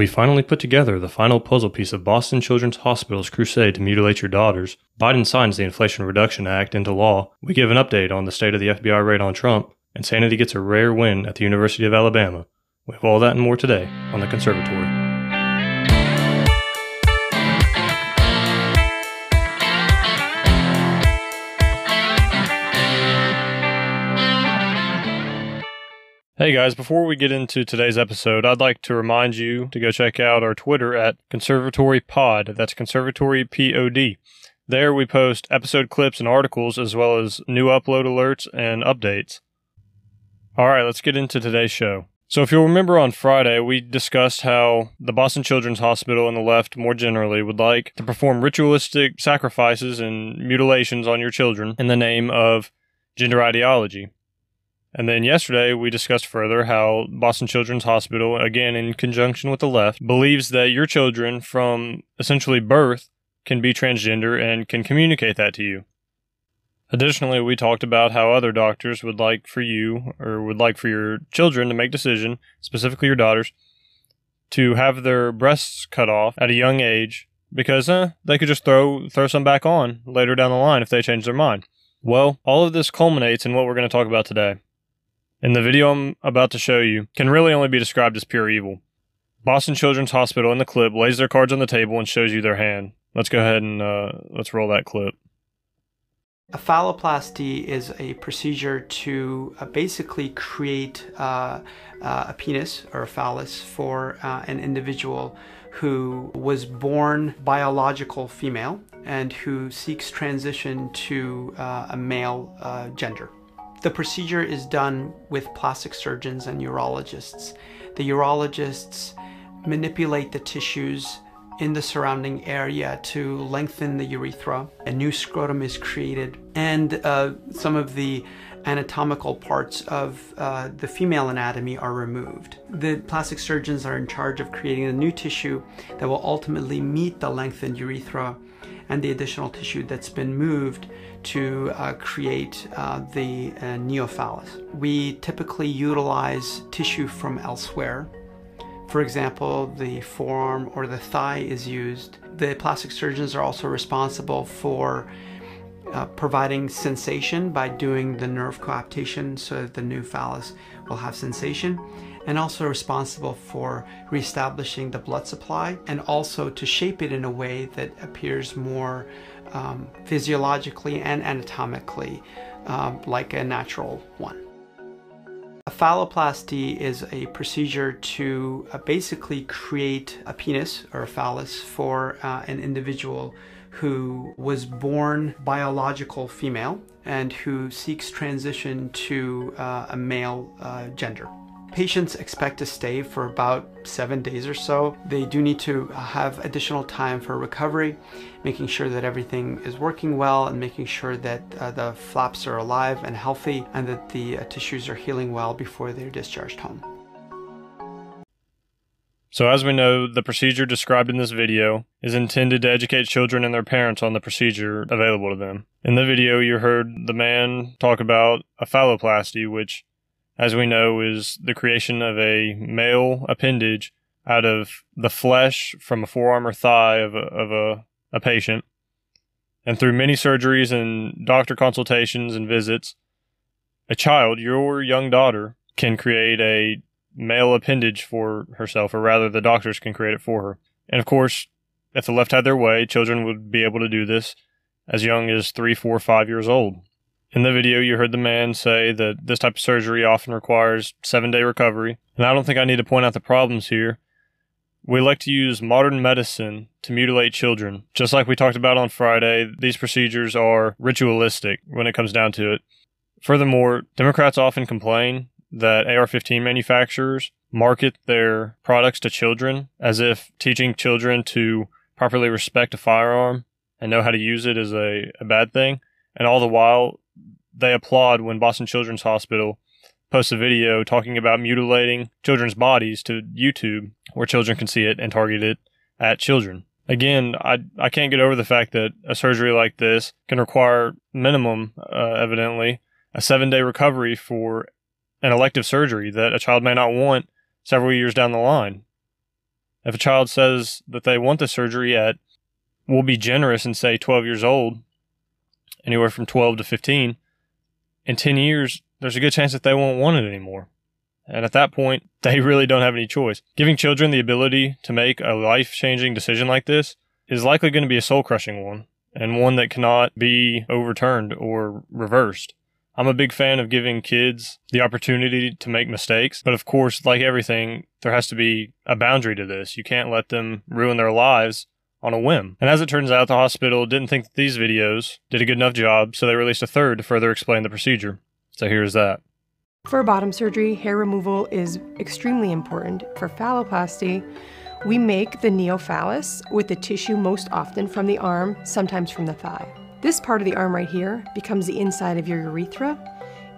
We finally put together the final puzzle piece of Boston Children's Hospital's crusade to mutilate your daughters. Biden signs the Inflation Reduction Act into law. We give an update on the state of the FBI raid on Trump. And Sanity gets a rare win at the University of Alabama. We have all that and more today on the Conservatory. Hey guys, before we get into today's episode, I'd like to remind you to go check out our Twitter at Conservatory Pod. That's Conservatory Pod. There we post episode clips and articles as well as new upload alerts and updates. All right, let's get into today's show. So, if you'll remember on Friday, we discussed how the Boston Children's Hospital and the left more generally would like to perform ritualistic sacrifices and mutilations on your children in the name of gender ideology. And then yesterday, we discussed further how Boston Children's Hospital, again in conjunction with the left, believes that your children from essentially birth can be transgender and can communicate that to you. Additionally, we talked about how other doctors would like for you or would like for your children to make decision, specifically your daughters, to have their breasts cut off at a young age because eh, they could just throw throw some back on later down the line if they change their mind. Well, all of this culminates in what we're going to talk about today. In the video I'm about to show you, can really only be described as pure evil. Boston Children's Hospital in the clip lays their cards on the table and shows you their hand. Let's go ahead and uh, let's roll that clip. A phalloplasty is a procedure to uh, basically create uh, uh, a penis or a phallus for uh, an individual who was born biological female and who seeks transition to uh, a male uh, gender. The procedure is done with plastic surgeons and urologists. The urologists manipulate the tissues in the surrounding area to lengthen the urethra. A new scrotum is created, and uh, some of the anatomical parts of uh, the female anatomy are removed. The plastic surgeons are in charge of creating a new tissue that will ultimately meet the lengthened urethra and the additional tissue that's been moved to uh, create uh, the uh, neophallus. We typically utilize tissue from elsewhere. For example, the forearm or the thigh is used. The plastic surgeons are also responsible for uh, providing sensation by doing the nerve coaptation so that the new phallus will have sensation and also responsible for reestablishing the blood supply and also to shape it in a way that appears more um, physiologically and anatomically um, like a natural one. A phalloplasty is a procedure to uh, basically create a penis or a phallus for uh, an individual who was born biological female and who seeks transition to uh, a male uh, gender. Patients expect to stay for about seven days or so. They do need to have additional time for recovery, making sure that everything is working well and making sure that uh, the flaps are alive and healthy and that the uh, tissues are healing well before they're discharged home. So, as we know, the procedure described in this video is intended to educate children and their parents on the procedure available to them. In the video, you heard the man talk about a phalloplasty, which as we know, is the creation of a male appendage out of the flesh from a forearm or thigh of a, of a, a patient. And through many surgeries and doctor consultations and visits, a child, your young daughter, can create a male appendage for herself, or rather, the doctors can create it for her. And of course, if the left had their way, children would be able to do this as young as three, four, five years old. In the video, you heard the man say that this type of surgery often requires seven day recovery, and I don't think I need to point out the problems here. We like to use modern medicine to mutilate children. Just like we talked about on Friday, these procedures are ritualistic when it comes down to it. Furthermore, Democrats often complain that AR 15 manufacturers market their products to children as if teaching children to properly respect a firearm and know how to use it is a, a bad thing. And all the while, they applaud when Boston Children's Hospital posts a video talking about mutilating children's bodies to YouTube where children can see it and target it at children. Again, I, I can't get over the fact that a surgery like this can require minimum, uh, evidently, a seven day recovery for an elective surgery that a child may not want several years down the line. If a child says that they want the surgery at, we'll be generous and say 12 years old, anywhere from 12 to 15, in 10 years, there's a good chance that they won't want it anymore. And at that point, they really don't have any choice. Giving children the ability to make a life changing decision like this is likely going to be a soul crushing one and one that cannot be overturned or reversed. I'm a big fan of giving kids the opportunity to make mistakes, but of course, like everything, there has to be a boundary to this. You can't let them ruin their lives on a whim. And as it turns out, the hospital didn't think that these videos did a good enough job, so they released a third to further explain the procedure. So here's that. For bottom surgery, hair removal is extremely important. For phalloplasty, we make the neophallus with the tissue most often from the arm, sometimes from the thigh. This part of the arm right here becomes the inside of your urethra.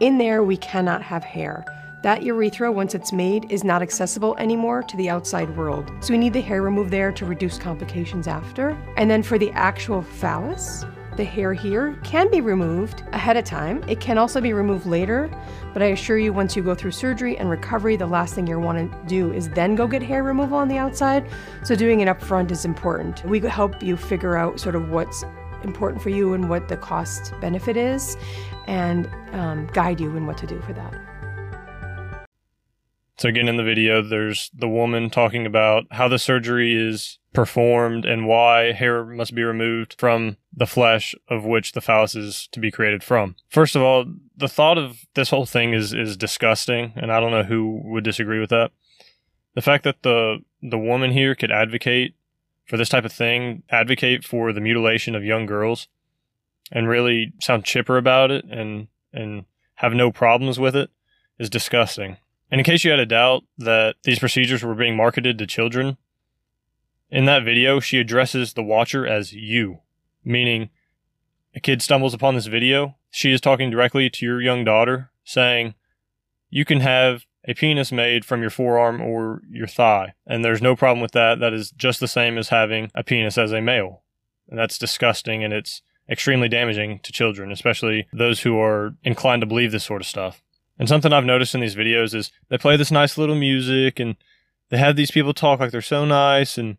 In there, we cannot have hair. That urethra, once it's made, is not accessible anymore to the outside world. So we need the hair removed there to reduce complications after. And then for the actual phallus, the hair here can be removed ahead of time. It can also be removed later, but I assure you, once you go through surgery and recovery, the last thing you want to do is then go get hair removal on the outside. So doing it up front is important. We help you figure out sort of what's important for you and what the cost benefit is, and um, guide you in what to do for that. So, again, in the video, there's the woman talking about how the surgery is performed and why hair must be removed from the flesh of which the phallus is to be created from. First of all, the thought of this whole thing is, is disgusting, and I don't know who would disagree with that. The fact that the, the woman here could advocate for this type of thing, advocate for the mutilation of young girls, and really sound chipper about it and and have no problems with it is disgusting. And in case you had a doubt that these procedures were being marketed to children, in that video she addresses the watcher as you, meaning a kid stumbles upon this video, she is talking directly to your young daughter, saying, You can have a penis made from your forearm or your thigh. And there's no problem with that. That is just the same as having a penis as a male. And that's disgusting and it's extremely damaging to children, especially those who are inclined to believe this sort of stuff. And something I've noticed in these videos is they play this nice little music and they have these people talk like they're so nice and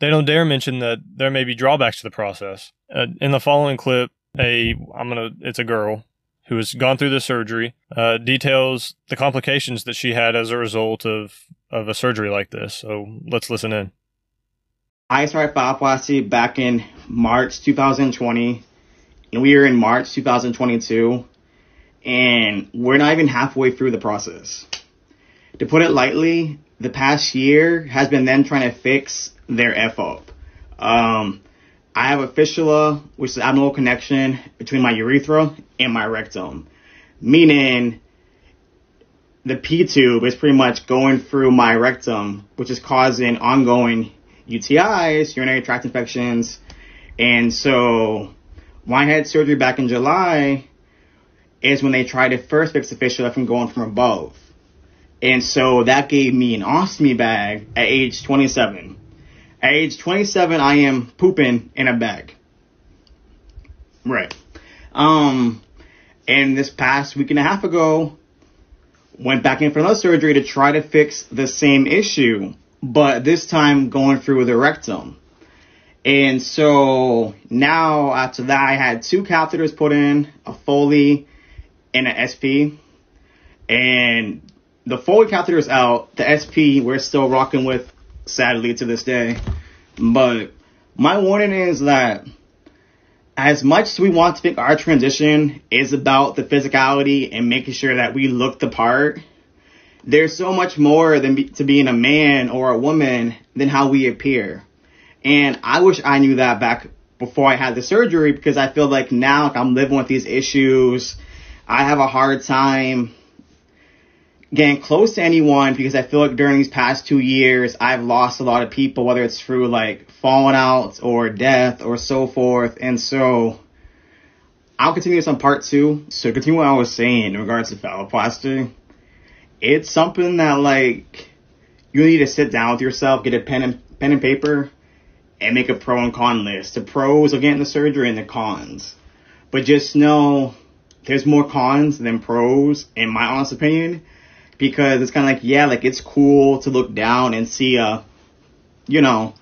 they don't dare mention that there may be drawbacks to the process. Uh, in the following clip, a I'm gonna it's a girl who has gone through the surgery, uh, details the complications that she had as a result of, of a surgery like this. So let's listen in. I started phalloplasty back in March 2020, and we are in March 2022, and we're not even halfway through the process. To put it lightly, the past year has been them trying to fix their F up. Um, I have a fistula, which is abdominal connection between my urethra and my rectum, meaning the P tube is pretty much going through my rectum, which is causing ongoing UTIs, urinary tract infections. And so when I had surgery back in July is when they tried to first fix the fistula from going from above. And so that gave me an ostomy bag at age 27. At age 27, I am pooping in a bag. Right. Um, and this past week and a half ago, went back in for another surgery to try to fix the same issue, but this time going through the rectum. And so now after that, I had two catheters put in, a Foley and an SP. And the Foley catheter is out. The SP we're still rocking with sadly to this day. But my warning is that as much as we want to think our transition is about the physicality and making sure that we look the part, there's so much more than be, to being a man or a woman than how we appear. And I wish I knew that back before I had the surgery because I feel like now I'm living with these issues. I have a hard time getting close to anyone because I feel like during these past two years, I've lost a lot of people, whether it's through like falling out or death or so forth. And so I'll continue this on part two. So continue what I was saying in regards to phalloplasty. It's something that like you need to sit down with yourself, get a pen and pen and paper and make a pro and con list. The pros of getting the surgery and the cons. But just know there's more cons than pros in my honest opinion because it's kind of like, yeah, like it's cool to look down and see uh, you know,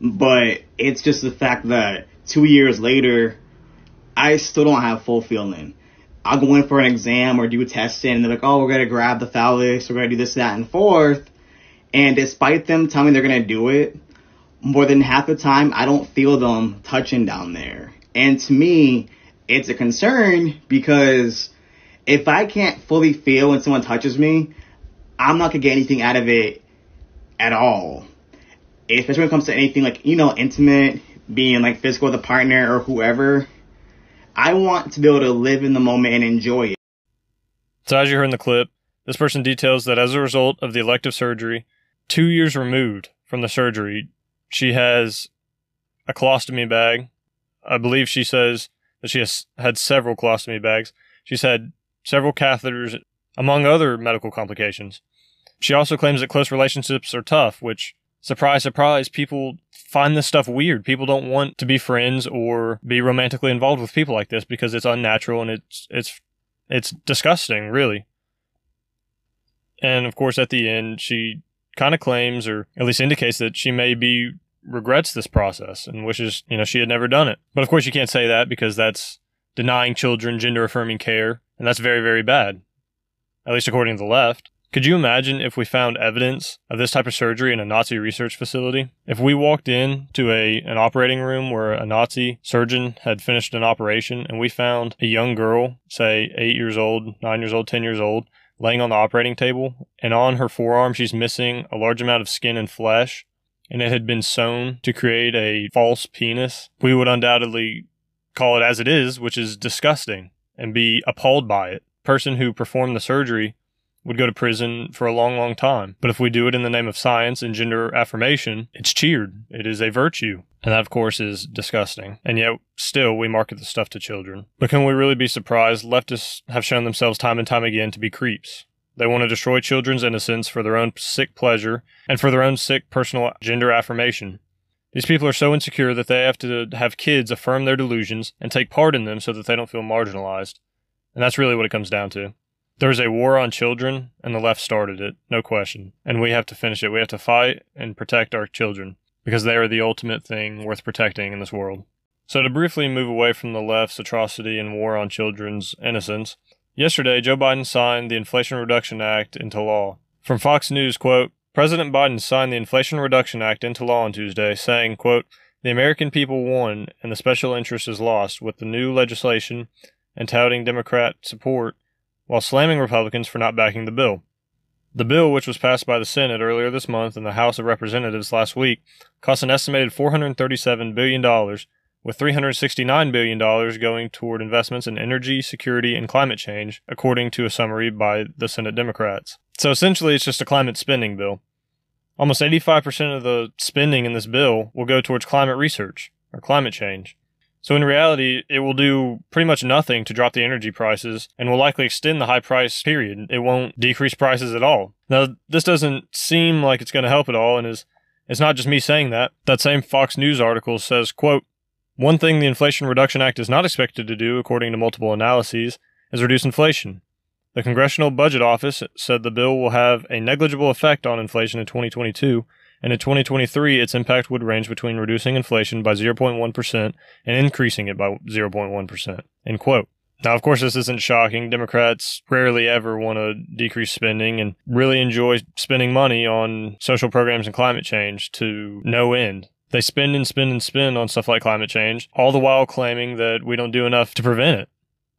but it's just the fact that two years later, I still don't have full feeling. I'll go in for an exam or do a testing and they're like, oh, we're to grab the phallus, we're to do this, that, and fourth. And despite them telling me they're to do it, more than half the time, I don't feel them touching down there. And to me, it's a concern because if I can't fully feel when someone touches me, I'm not to get anything out of it at all. Especially when it comes to anything like, you know, intimate, being like physical with a partner or whoever. I want to be able to live in the moment and enjoy it. So, as you heard in the clip, this person details that as a result of the elective surgery, two years removed from the surgery, she has a colostomy bag. I believe she says she has had several colostomy bags. She's had several catheters, among other medical complications. She also claims that close relationships are tough, which, surprise, surprise, people find this stuff weird. People don't want to be friends or be romantically involved with people like this because it's unnatural and it's it's it's disgusting, really. And of course, at the end, she kind of claims, or at least indicates, that she may be regrets this process and wishes, you know, she had never done it. But of course, you can't say that because that's denying children gender affirming care, and that's very, very bad, at least according to the left. Could you imagine if we found evidence of this type of surgery in a Nazi research facility? If we walked in to a an operating room where a Nazi surgeon had finished an operation and we found a young girl, say 8 years old, 9 years old, 10 years old, laying on the operating table and on her forearm she's missing a large amount of skin and flesh and it had been sewn to create a false penis, we would undoubtedly call it as it is, which is disgusting, and be appalled by it. Person who performed the surgery would go to prison for a long, long time. But if we do it in the name of science and gender affirmation, it's cheered. It is a virtue. And that, of course, is disgusting. And yet, still, we market the stuff to children. But can we really be surprised? Leftists have shown themselves time and time again to be creeps. They want to destroy children's innocence for their own sick pleasure and for their own sick personal gender affirmation. These people are so insecure that they have to have kids affirm their delusions and take part in them so that they don't feel marginalized. And that's really what it comes down to. There's a war on children, and the left started it, no question. And we have to finish it. We have to fight and protect our children because they are the ultimate thing worth protecting in this world. So, to briefly move away from the left's atrocity and war on children's innocence, Yesterday, Joe Biden signed the Inflation Reduction Act into law. From Fox News, quote, President Biden signed the Inflation Reduction Act into law on Tuesday, saying, quote, The American people won and the special interest is lost with the new legislation and touting Democrat support while slamming Republicans for not backing the bill. The bill, which was passed by the Senate earlier this month and the House of Representatives last week, cost an estimated $437 billion with $369 billion going toward investments in energy, security, and climate change, according to a summary by the Senate Democrats. So essentially, it's just a climate spending bill. Almost 85% of the spending in this bill will go towards climate research or climate change. So in reality, it will do pretty much nothing to drop the energy prices and will likely extend the high price period. It won't decrease prices at all. Now, this doesn't seem like it's going to help at all and is it's not just me saying that. That same Fox News article says, quote, one thing the Inflation Reduction Act is not expected to do, according to multiple analyses, is reduce inflation. The Congressional Budget Office said the bill will have a negligible effect on inflation in 2022, and in 2023 its impact would range between reducing inflation by 0.1% and increasing it by 0.1%. End quote. Now, of course, this isn't shocking. Democrats rarely ever want to decrease spending and really enjoy spending money on social programs and climate change to no end. They spend and spend and spend on stuff like climate change, all the while claiming that we don't do enough to prevent it.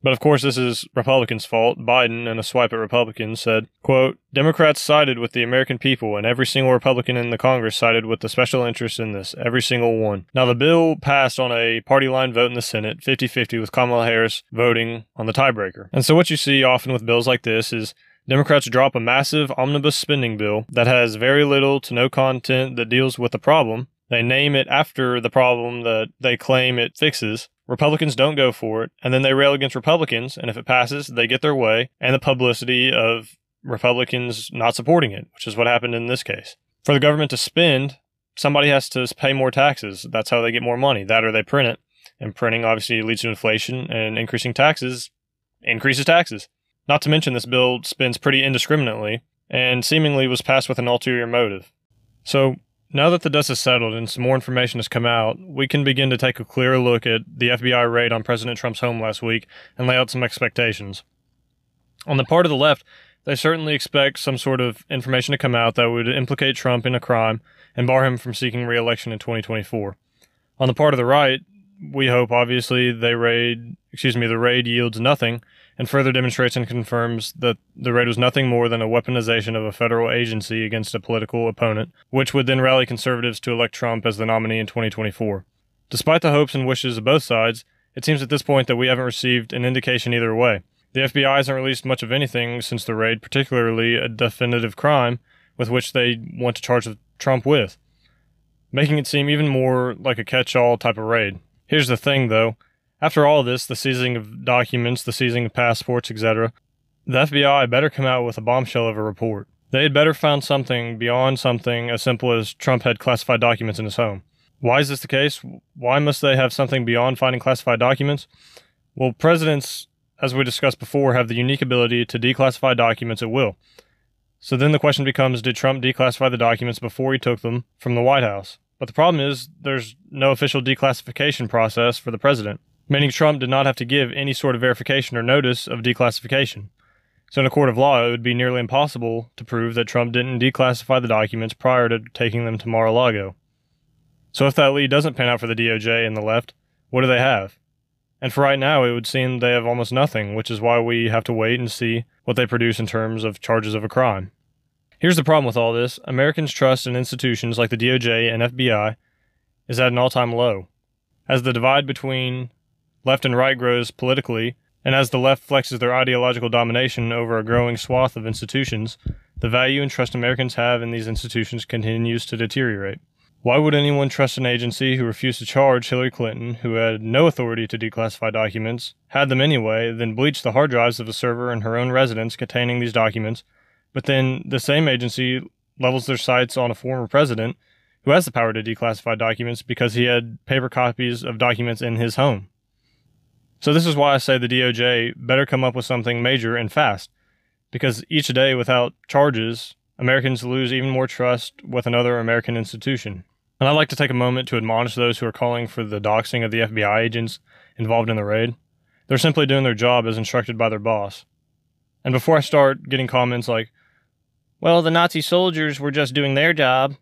But of course, this is Republicans' fault. Biden, in a swipe at Republicans, said, quote, Democrats sided with the American people, and every single Republican in the Congress sided with the special interest in this, every single one. Now, the bill passed on a party line vote in the Senate, 50 50, with Kamala Harris voting on the tiebreaker. And so, what you see often with bills like this is Democrats drop a massive omnibus spending bill that has very little to no content that deals with the problem, they name it after the problem that they claim it fixes. Republicans don't go for it, and then they rail against Republicans, and if it passes, they get their way, and the publicity of Republicans not supporting it, which is what happened in this case. For the government to spend, somebody has to pay more taxes. That's how they get more money. That or they print it. And printing obviously leads to inflation, and increasing taxes increases taxes. Not to mention, this bill spends pretty indiscriminately and seemingly was passed with an ulterior motive. So, Now that the dust has settled and some more information has come out, we can begin to take a clearer look at the FBI raid on President Trump's home last week and lay out some expectations. On the part of the left, they certainly expect some sort of information to come out that would implicate Trump in a crime and bar him from seeking re election in 2024. On the part of the right, we hope obviously they raid, excuse me, the raid yields nothing and further demonstrates and confirms that the raid was nothing more than a weaponization of a federal agency against a political opponent, which would then rally conservatives to elect Trump as the nominee in 2024. Despite the hopes and wishes of both sides, it seems at this point that we haven't received an indication either way. The FBI hasn't released much of anything since the raid, particularly a definitive crime with which they want to charge Trump with, making it seem even more like a catch all type of raid. Here's the thing, though. After all this, the seizing of documents, the seizing of passports, etc., the FBI better come out with a bombshell of a report. They had better found something beyond something as simple as Trump had classified documents in his home. Why is this the case? Why must they have something beyond finding classified documents? Well, presidents as we discussed before, have the unique ability to declassify documents at will. So then the question becomes did Trump declassify the documents before he took them from the White House? But the problem is there's no official declassification process for the president, meaning Trump did not have to give any sort of verification or notice of declassification. So in a court of law, it would be nearly impossible to prove that Trump didn't declassify the documents prior to taking them to Mar-a-Lago. So if that lead doesn't pan out for the DOJ and the left, what do they have? And for right now, it would seem they have almost nothing, which is why we have to wait and see what they produce in terms of charges of a crime. Here's the problem with all this Americans' trust in institutions like the DOJ and FBI is at an all time low. As the divide between left and right grows politically, and as the left flexes their ideological domination over a growing swath of institutions, the value and trust Americans have in these institutions continues to deteriorate. Why would anyone trust an agency who refused to charge Hillary Clinton, who had no authority to declassify documents, had them anyway, then bleached the hard drives of a server in her own residence containing these documents, but then the same agency levels their sights on a former president who has the power to declassify documents because he had paper copies of documents in his home? So, this is why I say the DOJ better come up with something major and fast, because each day without charges, Americans lose even more trust with another American institution. And I'd like to take a moment to admonish those who are calling for the doxing of the FBI agents involved in the raid. They're simply doing their job as instructed by their boss. And before I start getting comments like, well, the Nazi soldiers were just doing their job,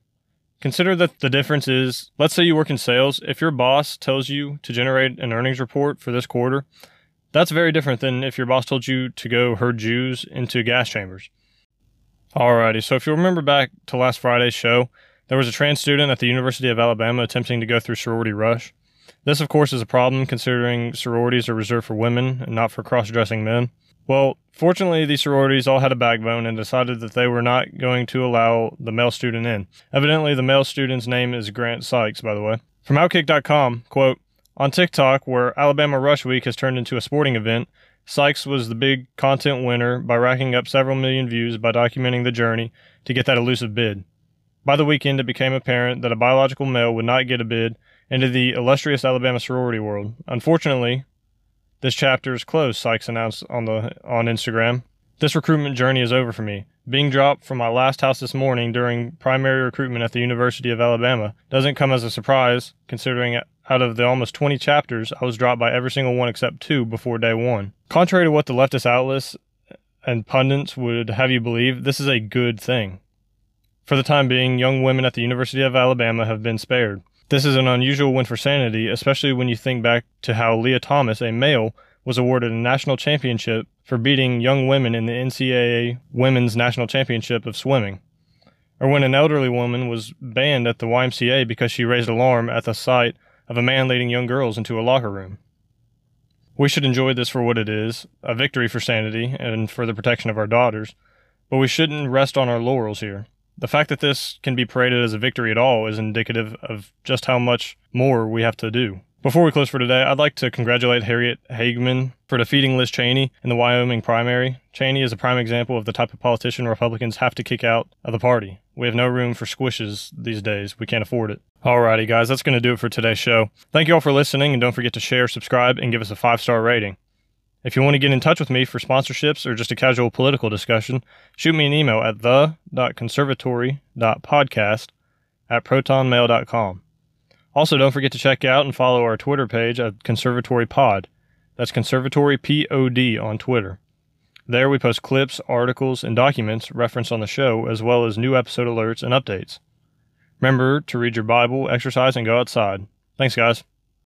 consider that the difference is let's say you work in sales. If your boss tells you to generate an earnings report for this quarter, that's very different than if your boss told you to go herd Jews into gas chambers. Alrighty, so if you remember back to last Friday's show, there was a trans student at the University of Alabama attempting to go through sorority rush. This, of course, is a problem considering sororities are reserved for women and not for cross dressing men. Well, fortunately, these sororities all had a backbone and decided that they were not going to allow the male student in. Evidently, the male student's name is Grant Sikes, by the way. From Outkick.com, quote, on TikTok, where Alabama Rush Week has turned into a sporting event, Sikes was the big content winner by racking up several million views by documenting the journey to get that elusive bid. By the weekend, it became apparent that a biological male would not get a bid into the illustrious Alabama sorority world. Unfortunately, this chapter is closed, Sikes announced on the on Instagram. This recruitment journey is over for me. Being dropped from my last house this morning during primary recruitment at the University of Alabama doesn't come as a surprise, considering out of the almost 20 chapters, I was dropped by every single one except two before day one. Contrary to what the leftist outlets and pundits would have you believe, this is a good thing. For the time being, young women at the University of Alabama have been spared. This is an unusual win for sanity, especially when you think back to how Lia Thomas, a male, was awarded a national championship for beating young women in the NCAA Women's National Championship of Swimming. Or when an elderly woman was banned at the YMCA because she raised alarm at the sight of a man leading young girls into a locker room. We should enjoy this for what it is a victory for sanity and for the protection of our daughters, but we shouldn't rest on our laurels here. The fact that this can be paraded as a victory at all is indicative of just how much more we have to do. Before we close for today, I'd like to congratulate Harriet Hageman for defeating Liz Cheney in the Wyoming primary. Cheney is a prime example of the type of politician Republicans have to kick out of the party. We have no room for squishes these days. We can't afford it. Alrighty, guys, that's going to do it for today's show. Thank you all for listening, and don't forget to share, subscribe, and give us a five star rating. If you want to get in touch with me for sponsorships or just a casual political discussion, shoot me an email at the.conservatory.podcast at protonmail.com. Also, don't forget to check out and follow our Twitter page at Conservatory Pod. That's Conservatory POD on Twitter. There we post clips, articles, and documents referenced on the show, as well as new episode alerts and updates. Remember to read your Bible, exercise, and go outside. Thanks, guys.